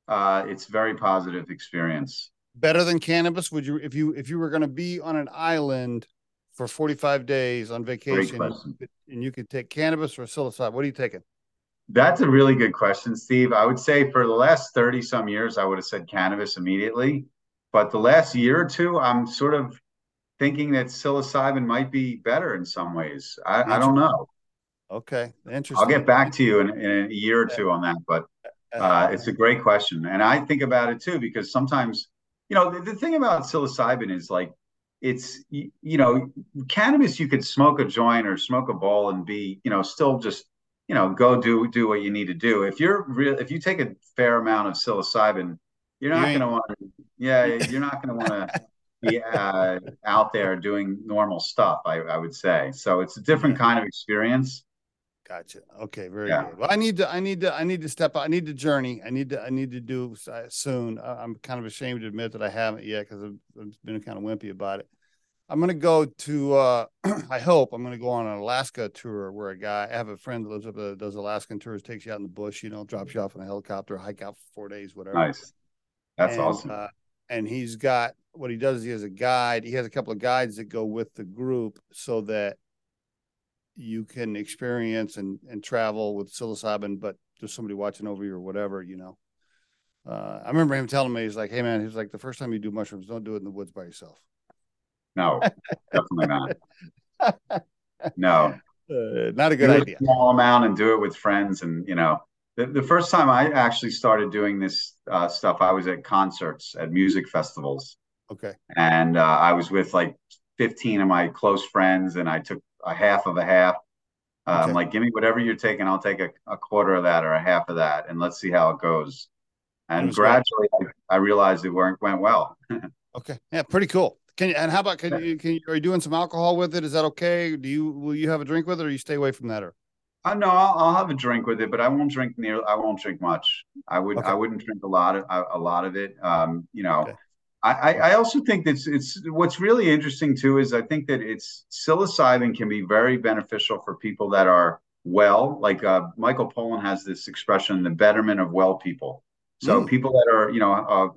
uh, it's very positive experience. Better than cannabis? Would you if you if you were going to be on an island for 45 days on vacation and you could take cannabis or psilocybin, what are you taking? That's a really good question, Steve. I would say for the last 30 some years, I would have said cannabis immediately. But the last year or two, I'm sort of thinking that psilocybin might be better in some ways. I, I don't know. Okay. Interesting. I'll get back to you in, in a year or two on that. But uh, it's a great question. And I think about it too, because sometimes, you know, the, the thing about psilocybin is like, it's you, you know cannabis you could smoke a joint or smoke a bowl and be you know still just you know, go do do what you need to do. If you're real, if you take a fair amount of psilocybin, you're not you going to want to. Yeah, you're not going to want to be uh, out there doing normal stuff. I, I would say so. It's a different kind of experience. Gotcha. Okay, very yeah. good. Well, I need to, I need to, I need to step. I need to journey. I need to, I need to do uh, soon. I'm kind of ashamed to admit that I haven't yet because I've, I've been kind of wimpy about it. I'm going to go to, uh, I hope I'm going to go on an Alaska tour where a guy, I have a friend that lives up there, does Alaskan tours, takes you out in the bush, you know, drops you off in a helicopter, hike out for four days, whatever. Nice. That's and, awesome. Uh, and he's got, what he does, he has a guide. He has a couple of guides that go with the group so that you can experience and, and travel with psilocybin, but there's somebody watching over you or whatever, you know. Uh, I remember him telling me, he's like, hey, man, he's like, the first time you do mushrooms, don't do it in the woods by yourself. No, definitely not. No, uh, not a good idea. A small amount and do it with friends, and you know, the, the first time I actually started doing this uh, stuff, I was at concerts at music festivals. Okay. And uh, I was with like 15 of my close friends, and I took a half of a half. Uh, okay. I'm like, give me whatever you're taking. I'll take a, a, quarter of that or a half of that, and let's see how it goes. And gradually, I, I, realized it went went well. okay. Yeah, pretty cool. Can you, and how about can you can you, are you doing some alcohol with it? Is that okay? Do you will you have a drink with it, or you stay away from that? Or uh, no, I'll, I'll have a drink with it, but I won't drink near. I won't drink much. I would okay. I wouldn't drink a lot of a lot of it. Um, you know, okay. I I also think that it's what's really interesting too is I think that it's psilocybin can be very beneficial for people that are well. Like uh, Michael Pollan has this expression, the betterment of well people. So mm. people that are you know uh,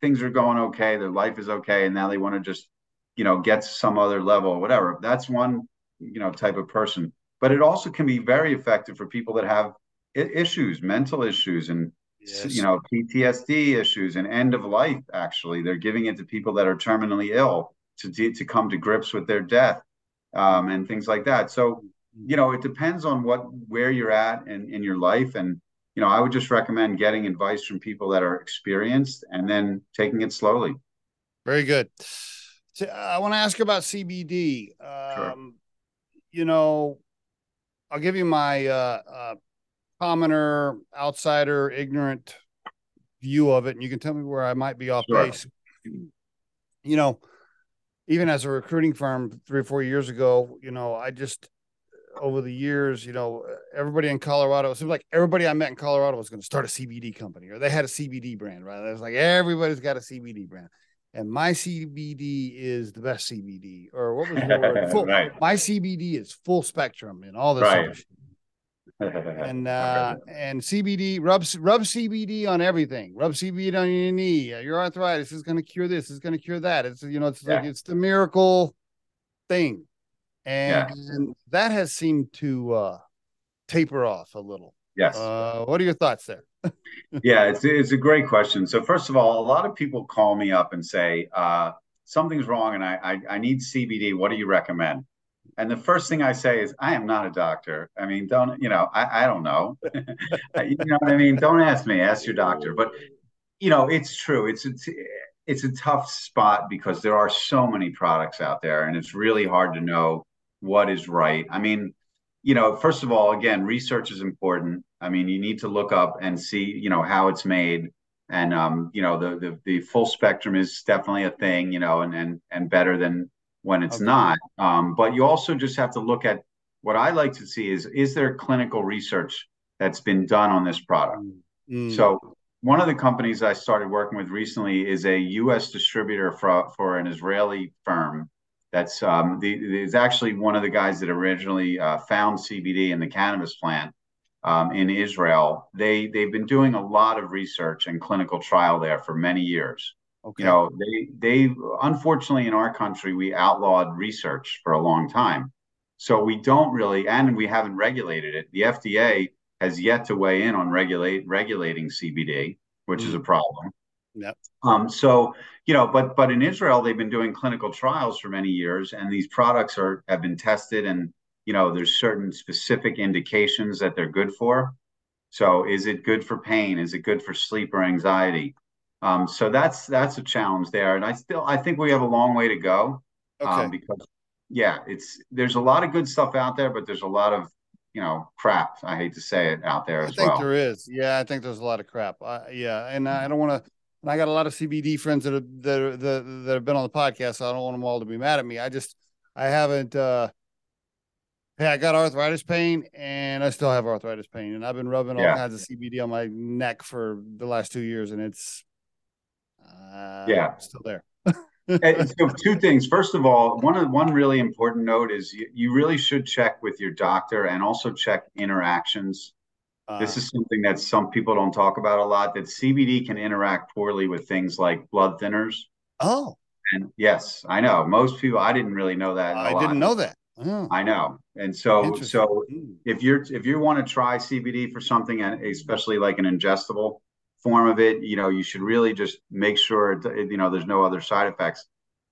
things are going okay, their life is okay, and now they want to just, you know, get to some other level or whatever. That's one, you know, type of person. But it also can be very effective for people that have issues, mental issues, and yes. you know, PTSD issues and end of life. Actually, they're giving it to people that are terminally ill to to come to grips with their death um, and things like that. So, you know, it depends on what where you're at in in your life and you know, I would just recommend getting advice from people that are experienced and then taking it slowly. Very good. So I want to ask about CBD. Um, sure. You know, I'll give you my uh, uh, commoner, outsider, ignorant view of it, and you can tell me where I might be off sure. base. You know, even as a recruiting firm three or four years ago, you know, I just over the years, you know, everybody in Colorado, it seems like everybody I met in Colorado was going to start a CBD company or they had a CBD brand, right? It was like everybody's got a CBD brand. And my CBD is the best CBD, or what was the word? Full, right. My CBD is full spectrum and all this right and uh and CBD rub rub CBD on everything. Rub CBD on your knee. Uh, your arthritis is going to cure this. It's going to cure that. It's you know it's yeah. like it's the miracle thing, and, yeah. that has seemed to uh taper off a little. Yes. Uh, what are your thoughts there? yeah, it's it's a great question. So first of all, a lot of people call me up and say uh, something's wrong, and I, I I need CBD. What do you recommend? And the first thing I say is, I am not a doctor. I mean, don't, you know, I, I don't know. you know what I mean? Don't ask me, ask your doctor. But, you know, it's true. It's, it's, it's a tough spot because there are so many products out there and it's really hard to know what is right. I mean, you know, first of all, again, research is important. I mean, you need to look up and see, you know, how it's made. And um, you know, the, the the full spectrum is definitely a thing, you know, and and and better than when it's okay. not. Um, but you also just have to look at what I like to see is is there clinical research that's been done on this product? Mm. So one of the companies I started working with recently is a U.S. distributor for for an Israeli firm. That's um, the is actually one of the guys that originally uh, found CBD in the cannabis plant um, in Israel. They they've been doing a lot of research and clinical trial there for many years. Okay. You know, they they unfortunately in our country we outlawed research for a long time. So we don't really and we haven't regulated it. The FDA has yet to weigh in on regulate regulating CBD, which mm. is a problem. Yep. Um, so you know, but but in Israel they've been doing clinical trials for many years, and these products are have been tested, and you know, there's certain specific indications that they're good for. So is it good for pain? Is it good for sleep or anxiety? Um, so that's that's a challenge there, and I still I think we have a long way to go. Um, okay. Um, because yeah, it's there's a lot of good stuff out there, but there's a lot of you know crap. I hate to say it out there I as well. I think there is. Yeah, I think there's a lot of crap. Uh, yeah, and I don't want to. And I got a lot of CBD friends that have, that, that that have been on the podcast. So I don't want them all to be mad at me. I just I haven't. uh Hey, I got arthritis pain and I still have arthritis pain. And I've been rubbing all kinds of CBD on my neck for the last two years and it's uh, yeah, still there. so two things. First of all, one one really important note is you, you really should check with your doctor and also check interactions. Uh, this is something that some people don't talk about a lot. That CBD can interact poorly with things like blood thinners. Oh, and yes, I know most people. I didn't really know that. I didn't know that. Oh. I know, and so so hmm. if you're if you want to try CBD for something, and especially like an ingestible, form of it, you know, you should really just make sure, you know, there's no other side effects.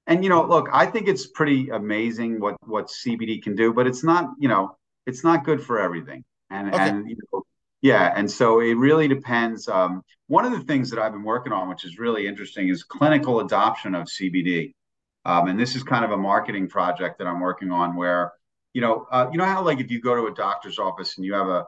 And, you know, look, I think it's pretty amazing what, what CBD can do, but it's not, you know, it's not good for everything. And, okay. and, you know, yeah. And so it really depends. Um, one of the things that I've been working on, which is really interesting, is clinical adoption of CBD. Um, and this is kind of a marketing project that I'm working on where, you know, uh, you know how like if you go to a doctor's office and you have a,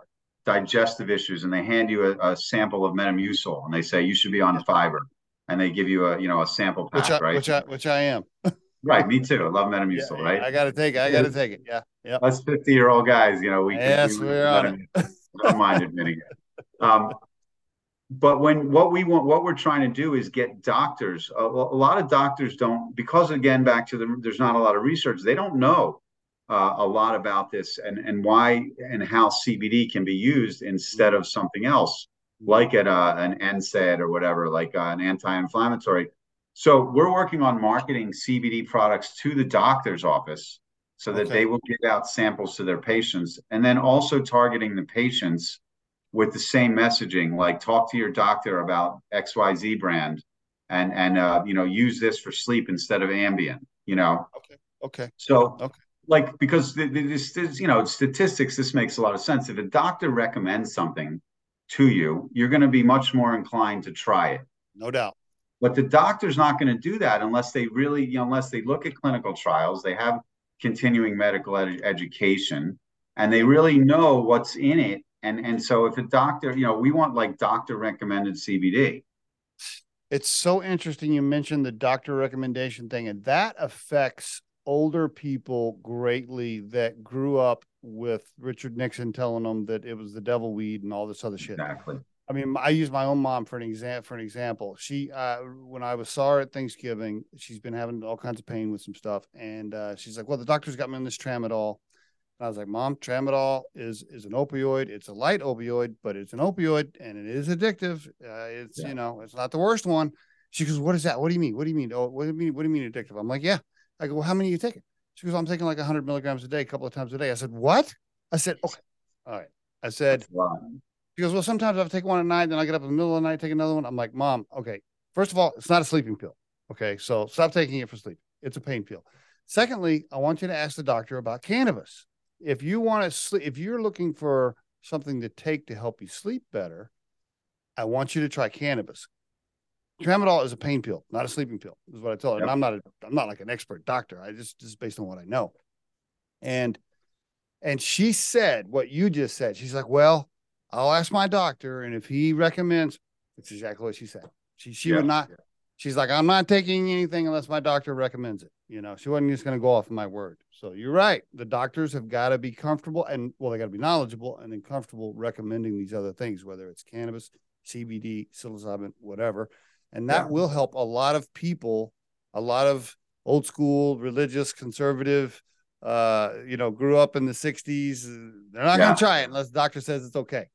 digestive issues and they hand you a, a, sample of Metamucil and they say you should be on fiber and they give you a you know a sample pack, which I, right? Which I which I am. right, me too. I love Metamucil, yeah, right? I got to take it. I got to take it. Yeah, yeah. Us fifty year old guys, you know, we yes, we, we're on it. Don't mind admitting it. Um, but when what we want, what we're trying to do is get doctors. A, a lot of doctors don't because again, back to the there's not a lot of research. They don't know uh, a lot about this and, and why and how CBD can be used instead of something else, like at uh, an NSAID or whatever, like uh, an anti-inflammatory. So we're working on marketing CBD products to the doctor's office so that okay. they will give out samples to their patients, and then also targeting the patients with the same messaging, like talk to your doctor about XYZ brand, and and uh, you know use this for sleep instead of Ambien. You know. Okay. Okay. So okay like because this, this you know statistics this makes a lot of sense if a doctor recommends something to you, you're going to be much more inclined to try it. No doubt. But the doctor's not going to do that unless they really, you know, unless they look at clinical trials, they have continuing medical ed- education, and they really know what's in it. And and so if a doctor, you know, we want like doctor recommended CBD. It's so interesting you mentioned the doctor recommendation thing, and that affects older people greatly that grew up with Richard Nixon telling them that it was the devil weed and all this other shit. Exactly. I mean, I use my own mom for an example. For an example, she uh, when I was saw her at Thanksgiving, she's been having all kinds of pain with some stuff, and uh, she's like, "Well, the doctor's got me on this tramadol." And I was like, "Mom, tramadol is is an opioid. It's a light opioid, but it's an opioid, and it is addictive. Uh, it's yeah. you know, it's not the worst one." She goes, "What is that? What do you mean? What do you mean? Oh, what do you mean? What do you mean addictive?" I'm like, "Yeah." I go, "Well, how many are you taking?" She goes, "I'm taking like 100 milligrams a day, a couple of times a day." I said, "What?" I said, "Okay, all right." I said, she goes, Well, sometimes I take one at night, then I get up in the middle of the night, take another one. I'm like, Mom, okay. First of all, it's not a sleeping pill. Okay. So stop taking it for sleep. It's a pain pill. Secondly, I want you to ask the doctor about cannabis. If you want to sleep, if you're looking for something to take to help you sleep better, I want you to try cannabis. Tramadol is a pain pill, not a sleeping pill, is what I told her. Yep. And I'm not a, I'm not like an expert doctor. I just just based on what I know. And and she said what you just said. She's like, Well, I'll ask my doctor, and if he recommends, it's exactly what she said. She she yeah, would not. Yeah. She's like, I'm not taking anything unless my doctor recommends it. You know, she wasn't just going to go off of my word. So you're right. The doctors have got to be comfortable, and well, they got to be knowledgeable and then comfortable recommending these other things, whether it's cannabis, CBD, psilocybin, whatever, and that yeah. will help a lot of people, a lot of old school, religious, conservative, uh, you know, grew up in the 60s. They're not yeah. going to try it unless the doctor says it's okay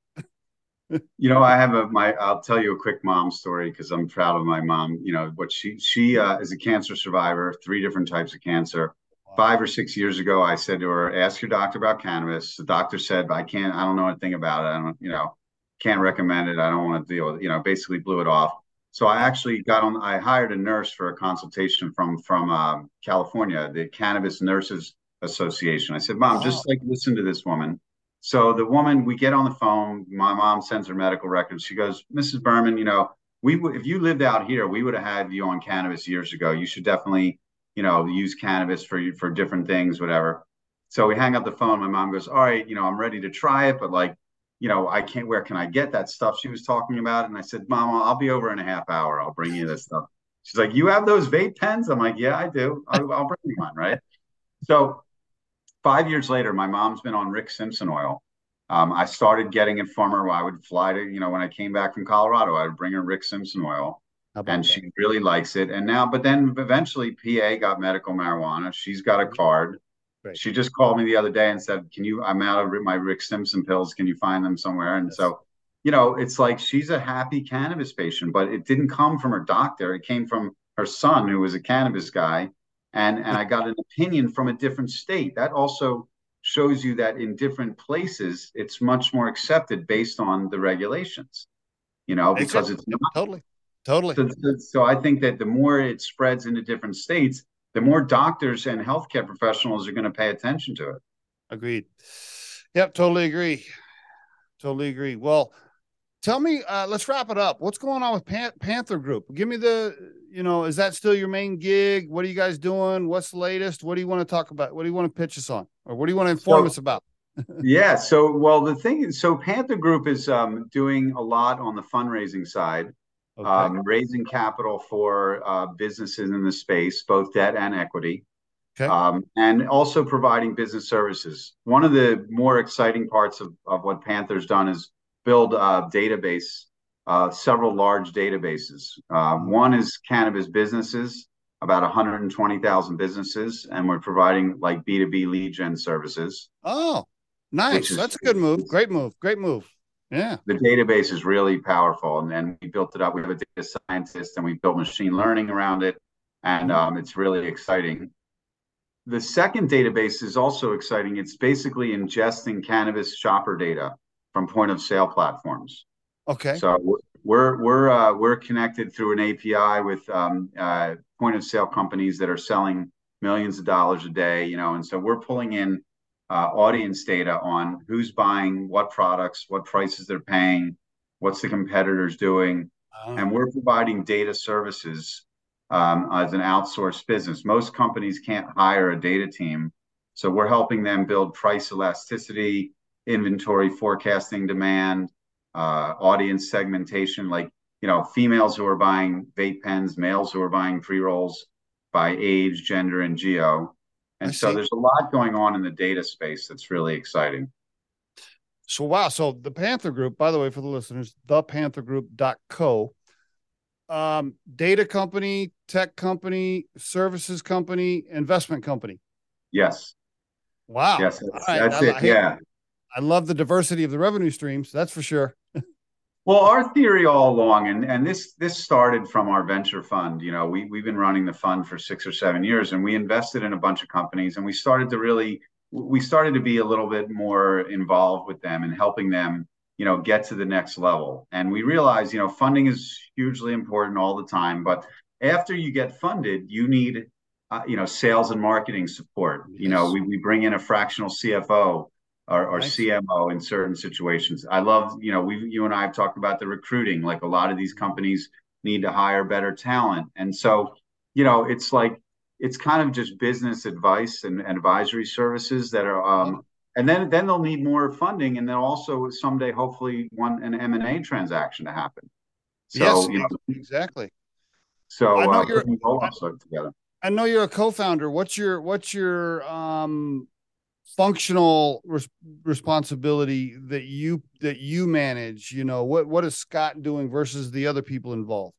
you know, I have a my. I'll tell you a quick mom story because I'm proud of my mom. You know what she she uh, is a cancer survivor, three different types of cancer. Five or six years ago, I said to her, "Ask your doctor about cannabis." The doctor said, "I can't. I don't know anything about it. I don't. You know, can't recommend it. I don't want to deal with. It. You know, basically blew it off." So I actually got on. I hired a nurse for a consultation from from uh, California, the Cannabis Nurses Association. I said, "Mom, wow. just like listen to this woman." So the woman, we get on the phone. My mom sends her medical records. She goes, Mrs. Berman, you know, we w- if you lived out here, we would have had you on cannabis years ago. You should definitely, you know, use cannabis for for different things, whatever. So we hang up the phone. My mom goes, all right, you know, I'm ready to try it, but like, you know, I can't. Where can I get that stuff she was talking about? And I said, Mama, I'll be over in a half hour. I'll bring you this stuff. She's like, you have those vape pens? I'm like, yeah, I do. I'll, I'll bring you one, right? So five years later, my mom's been on Rick Simpson oil. Um, I started getting it from her. I would fly to, you know, when I came back from Colorado, I would bring her Rick Simpson oil. And that? she really likes it. And now, but then eventually PA got medical marijuana. She's got a card. Right. She just called me the other day and said, Can you, I'm out of my Rick Simpson pills. Can you find them somewhere? And yes. so, you know, it's like she's a happy cannabis patient, but it didn't come from her doctor. It came from her son, who was a cannabis guy and and I got an opinion from a different state. That also shows you that in different places it's much more accepted based on the regulations. You know, because it's not, totally, totally. So, so I think that the more it spreads into different states, the more doctors and healthcare professionals are going to pay attention to it. Agreed. Yep, totally agree. Totally agree. Well, tell me, uh, let's wrap it up. What's going on with Pan- Panther Group? Give me the you know, is that still your main gig? What are you guys doing? What's the latest? What do you want to talk about? What do you want to pitch us on? Or what do you want to inform so, us about? yeah. So, well, the thing is, so Panther Group is um, doing a lot on the fundraising side, okay. um, raising capital for uh, businesses in the space, both debt and equity. Okay. Um, and also providing business services. One of the more exciting parts of, of what Panther's done is build a database uh, several large databases. Uh, one is cannabis businesses, about 120,000 businesses, and we're providing like B2B lead gen services. Oh, nice. Is, That's a good move. Great move. Great move. Yeah. The database is really powerful. And then we built it up. We have a data scientist and we built machine learning around it. And um, it's really exciting. The second database is also exciting. It's basically ingesting cannabis shopper data from point of sale platforms. Okay. So we're we're uh, we're connected through an API with um, uh, point of sale companies that are selling millions of dollars a day. You know, and so we're pulling in uh, audience data on who's buying what products, what prices they're paying, what's the competitors doing, oh. and we're providing data services um, as an outsourced business. Most companies can't hire a data team, so we're helping them build price elasticity, inventory forecasting, demand, uh, audience segmentation, like you know, females who are buying vape pens, males who are buying pre rolls by age, gender, and geo. And so there's a lot going on in the data space that's really exciting. So wow, so the Panther Group, by the way, for the listeners, thepanthergroup.co, um, data company, tech company, services company, investment company. Yes. Wow. Yes, that's, right. that's I, it. I, yeah. I love the diversity of the revenue streams. That's for sure. Well, our theory all along, and, and this this started from our venture fund. You know, we we've been running the fund for six or seven years, and we invested in a bunch of companies, and we started to really we started to be a little bit more involved with them and helping them, you know, get to the next level. And we realized, you know, funding is hugely important all the time, but after you get funded, you need, uh, you know, sales and marketing support. Yes. You know, we we bring in a fractional CFO or, or nice. CMO in certain situations. I love, you know, we you and I have talked about the recruiting. Like a lot of these companies need to hire better talent, and so you know, it's like it's kind of just business advice and, and advisory services that are. Um, and then, then they'll need more funding, and then also someday, hopefully, want an M and A transaction to happen. So, yes, you know, exactly. So I know uh, you're, I, together. I know you're a co-founder. What's your what's your um functional res- responsibility that you that you manage you know what what is scott doing versus the other people involved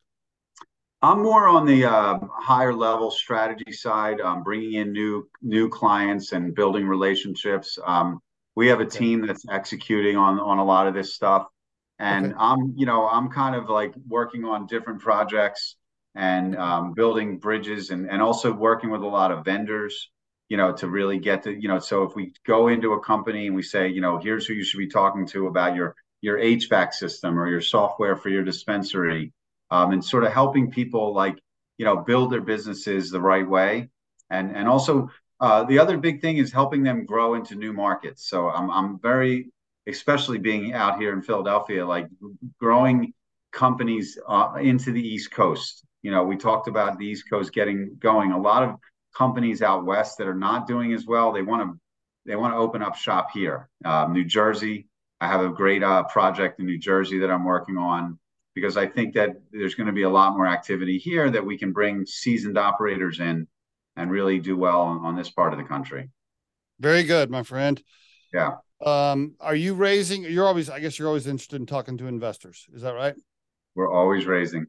i'm more on the uh, higher level strategy side um, bringing in new new clients and building relationships um, we have a okay. team that's executing on on a lot of this stuff and okay. i'm you know i'm kind of like working on different projects and um, building bridges and, and also working with a lot of vendors you know, to really get to, you know, so if we go into a company and we say, you know, here's who you should be talking to about your your HVAC system or your software for your dispensary, um, and sort of helping people like, you know, build their businesses the right way, and and also uh, the other big thing is helping them grow into new markets. So I'm I'm very, especially being out here in Philadelphia, like growing companies uh, into the East Coast. You know, we talked about the East Coast getting going. A lot of companies out west that are not doing as well. They want to they want to open up shop here. Um, New Jersey, I have a great uh, project in New Jersey that I'm working on because I think that there's going to be a lot more activity here that we can bring seasoned operators in and really do well on, on this part of the country. Very good, my friend. Yeah. Um, are you raising? You're always, I guess, you're always interested in talking to investors. Is that right? We're always raising,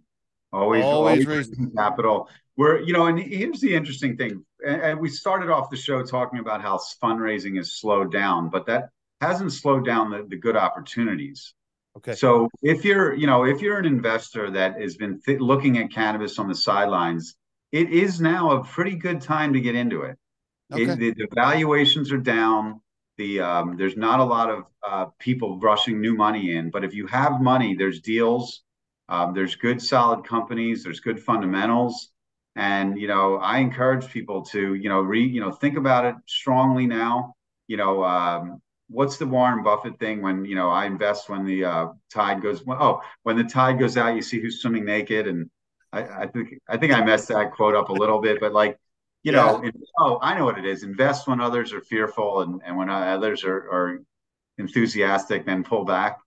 always, always, always raising capital. We're you know and here's the interesting thing. And we started off the show talking about how fundraising has slowed down but that hasn't slowed down the, the good opportunities. Okay. So if you're you know if you're an investor that has been th- looking at cannabis on the sidelines it is now a pretty good time to get into it, okay. it the, the, valuations are down. The um, there's not a lot of uh, people rushing new money in but if you have money there's deals um, there's good solid companies there's good fundamentals and you know, I encourage people to you know re you know think about it strongly now. You know, um, what's the Warren Buffett thing when you know I invest when the uh, tide goes oh when the tide goes out you see who's swimming naked and I, I think I think I messed that quote up a little bit but like you yeah. know oh I know what it is invest when others are fearful and, and when others are, are enthusiastic then pull back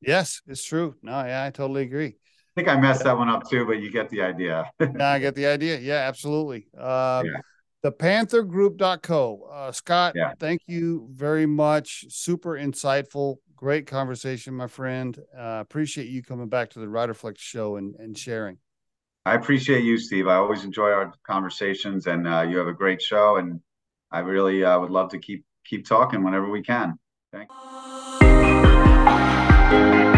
yes it's true no yeah I totally agree I think I messed that one up too, but you get the idea. yeah, I get the idea. Yeah, absolutely. Uh, yeah. The panthergroup.co. Uh, Scott, yeah. thank you very much. Super insightful. Great conversation, my friend. Uh, appreciate you coming back to the Riderflex show and, and sharing. I appreciate you, Steve. I always enjoy our conversations, and uh, you have a great show. And I really uh, would love to keep keep talking whenever we can. Thanks. Thank you.